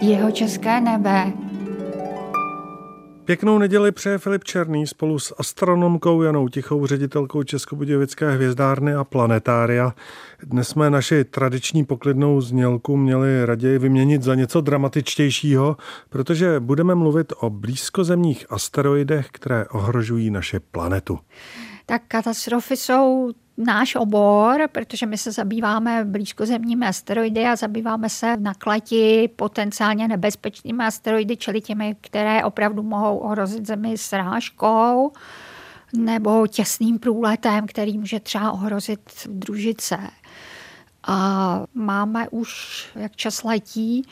Jeho české nebe. Pěknou neděli přeje Filip Černý spolu s astronomkou Janou Tichou, ředitelkou Českobudějovické hvězdárny a planetária. Dnes jsme naši tradiční poklidnou znělku měli raději vyměnit za něco dramatičtějšího, protože budeme mluvit o blízkozemních asteroidech, které ohrožují naše planetu. Tak katastrofy jsou náš obor, protože my se zabýváme blízkozemními asteroidy a zabýváme se na kleti potenciálně nebezpečnými asteroidy, čili těmi, které opravdu mohou ohrozit Zemi srážkou nebo těsným průletem, který může třeba ohrozit družice. A máme už, jak čas letí,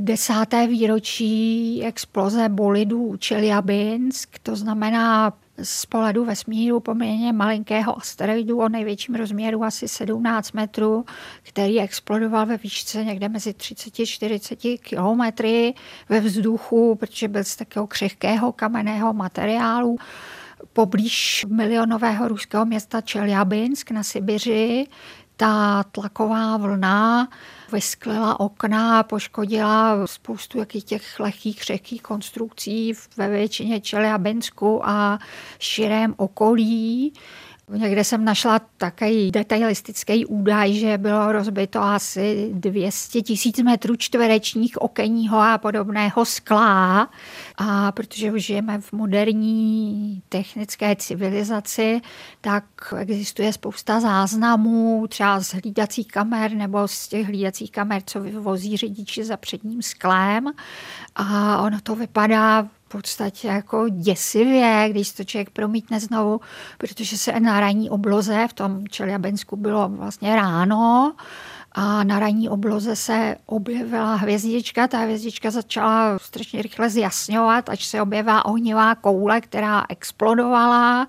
desáté výročí exploze bolidů Čeliabinsk, to znamená z pohledu vesmíru poměrně malinkého asteroidu o největším rozměru asi 17 metrů, který explodoval ve výšce někde mezi 30-40 kilometry ve vzduchu, protože byl z takového křehkého kamenného materiálu poblíž milionového ruského města Čeljabinsk na Sibiři. Ta tlaková vlna vysklila okna, poškodila spoustu jakých těch lehkých křehkých konstrukcí ve většině Čeliabinsku a širém okolí. Někde jsem našla takový detailistický údaj, že bylo rozbito asi 200 tisíc metrů čtverečních okenního a podobného skla. A protože už žijeme v moderní technické civilizaci, tak existuje spousta záznamů, třeba z hlídacích kamer nebo z těch hlídacích kamer, co vyvozí řidiči za předním sklem. A ono to vypadá podstatě jako děsivě, když to člověk promítne znovu, protože se na ranní obloze v tom Čeliabensku bylo vlastně ráno a na ranní obloze se objevila hvězdička. Ta hvězdička začala strašně rychle zjasňovat, až se objevila ohnivá koule, která explodovala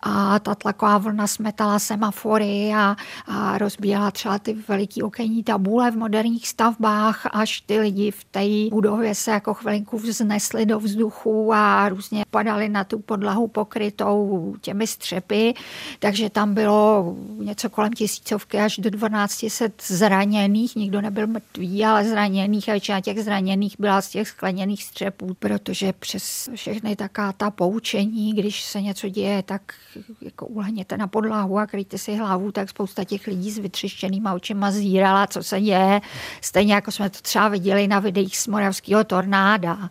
a ta tlaková vlna smetala semafory a, a rozbíjela třeba ty veliký okenní tabule v moderních stavbách, až ty lidi v té budově se jako chvilinku vznesli do vzduchu a různě padali na tu podlahu pokrytou těmi střepy, takže tam bylo něco kolem tisícovky až do 1200 zraněných, nikdo nebyl mrtvý, ale zraněných a většina těch zraněných byla z těch skleněných střepů, protože přes všechny taká ta poučení, když se něco děje, tak jako ulehněte na podlahu a kryjte si hlavu, tak spousta těch lidí s vytřeštěnýma očima zírala, co se děje. Stejně jako jsme to třeba viděli na videích z moravského tornáda.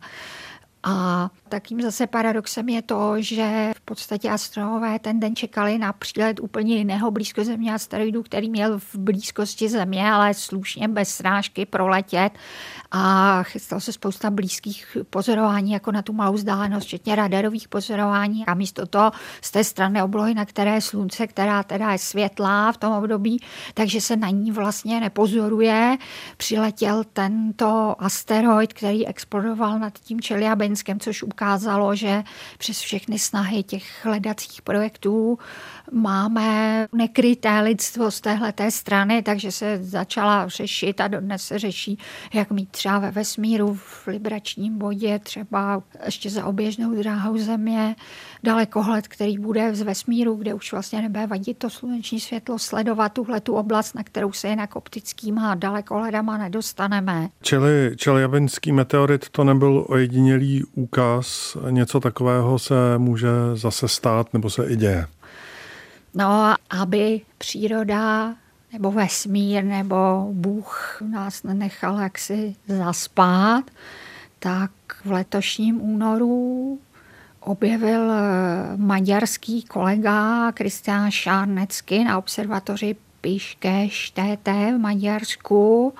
A takým zase paradoxem je to, že v podstatě astronomové ten den čekali na přílet úplně jiného blízkozemě asteroidu, který měl v blízkosti Země, ale slušně bez srážky proletět a chystal se spousta blízkých pozorování, jako na tu malou vzdálenost, včetně radarových pozorování. A místo toho z té strany oblohy, na které je slunce, která teda je světlá v tom období, takže se na ní vlastně nepozoruje, přiletěl tento asteroid, který explodoval nad tím Čeliabenskem, což ukázalo, že přes všechny snahy těch hledacích projektů máme nekryté lidstvo z téhle strany, takže se začala řešit a dodnes se řeší, jak mít třeba ve vesmíru v libračním bodě, třeba ještě za oběžnou dráhou země, dalekohled, který bude z vesmíru, kde už vlastně nebude vadit to sluneční světlo, sledovat tuhle tu oblast, na kterou se jinak optickýma dalekohledama nedostaneme. Čili Čeliabinský meteorit to nebyl ojedinělý úkaz, něco takového se může zase stát nebo se i děje. No, aby příroda nebo vesmír nebo Bůh nás nenechal jaksi zaspát, tak v letošním únoru objevil eh, maďarský kolega Kristián Šárnecky na observatoři Piške štéte v Maďarsku.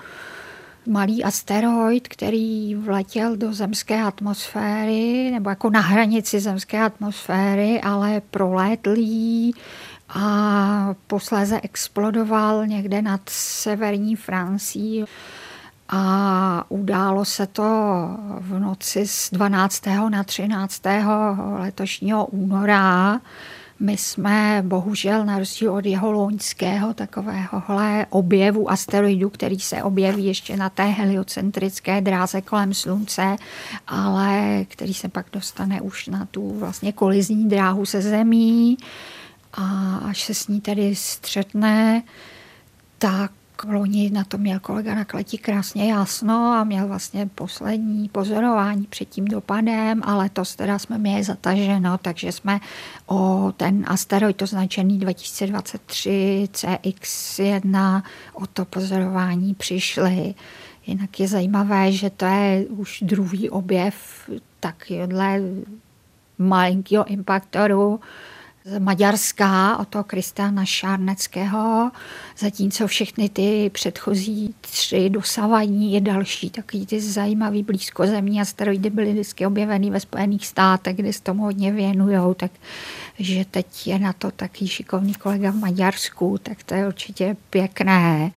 Malý asteroid, který vletěl do zemské atmosféry, nebo jako na hranici zemské atmosféry, ale prolétlý a posléze explodoval někde nad severní Francií. A událo se to v noci z 12. na 13. letošního února. My jsme bohužel na rozdíl od jeho loňského takovéhohle objevu asteroidu, který se objeví ještě na té heliocentrické dráze kolem Slunce, ale který se pak dostane už na tu vlastně kolizní dráhu se Zemí a až se s ní tedy střetne, tak loni na to měl kolega na kleti krásně jasno a měl vlastně poslední pozorování před tím dopadem, ale to teda jsme měli zataženo, takže jsme o ten asteroid označený 2023 CX1 o to pozorování přišli. Jinak je zajímavé, že to je už druhý objev takovéhle malinkého impaktoru z Maďarska, od toho Kristiana Šárneckého, zatímco všechny ty předchozí tři dosavadní je další, takový ty zajímavý blízkozemní asteroidy byly vždycky objeveny ve Spojených státech, kde se tomu hodně věnujou, takže teď je na to taky šikovný kolega v Maďarsku, tak to je určitě pěkné.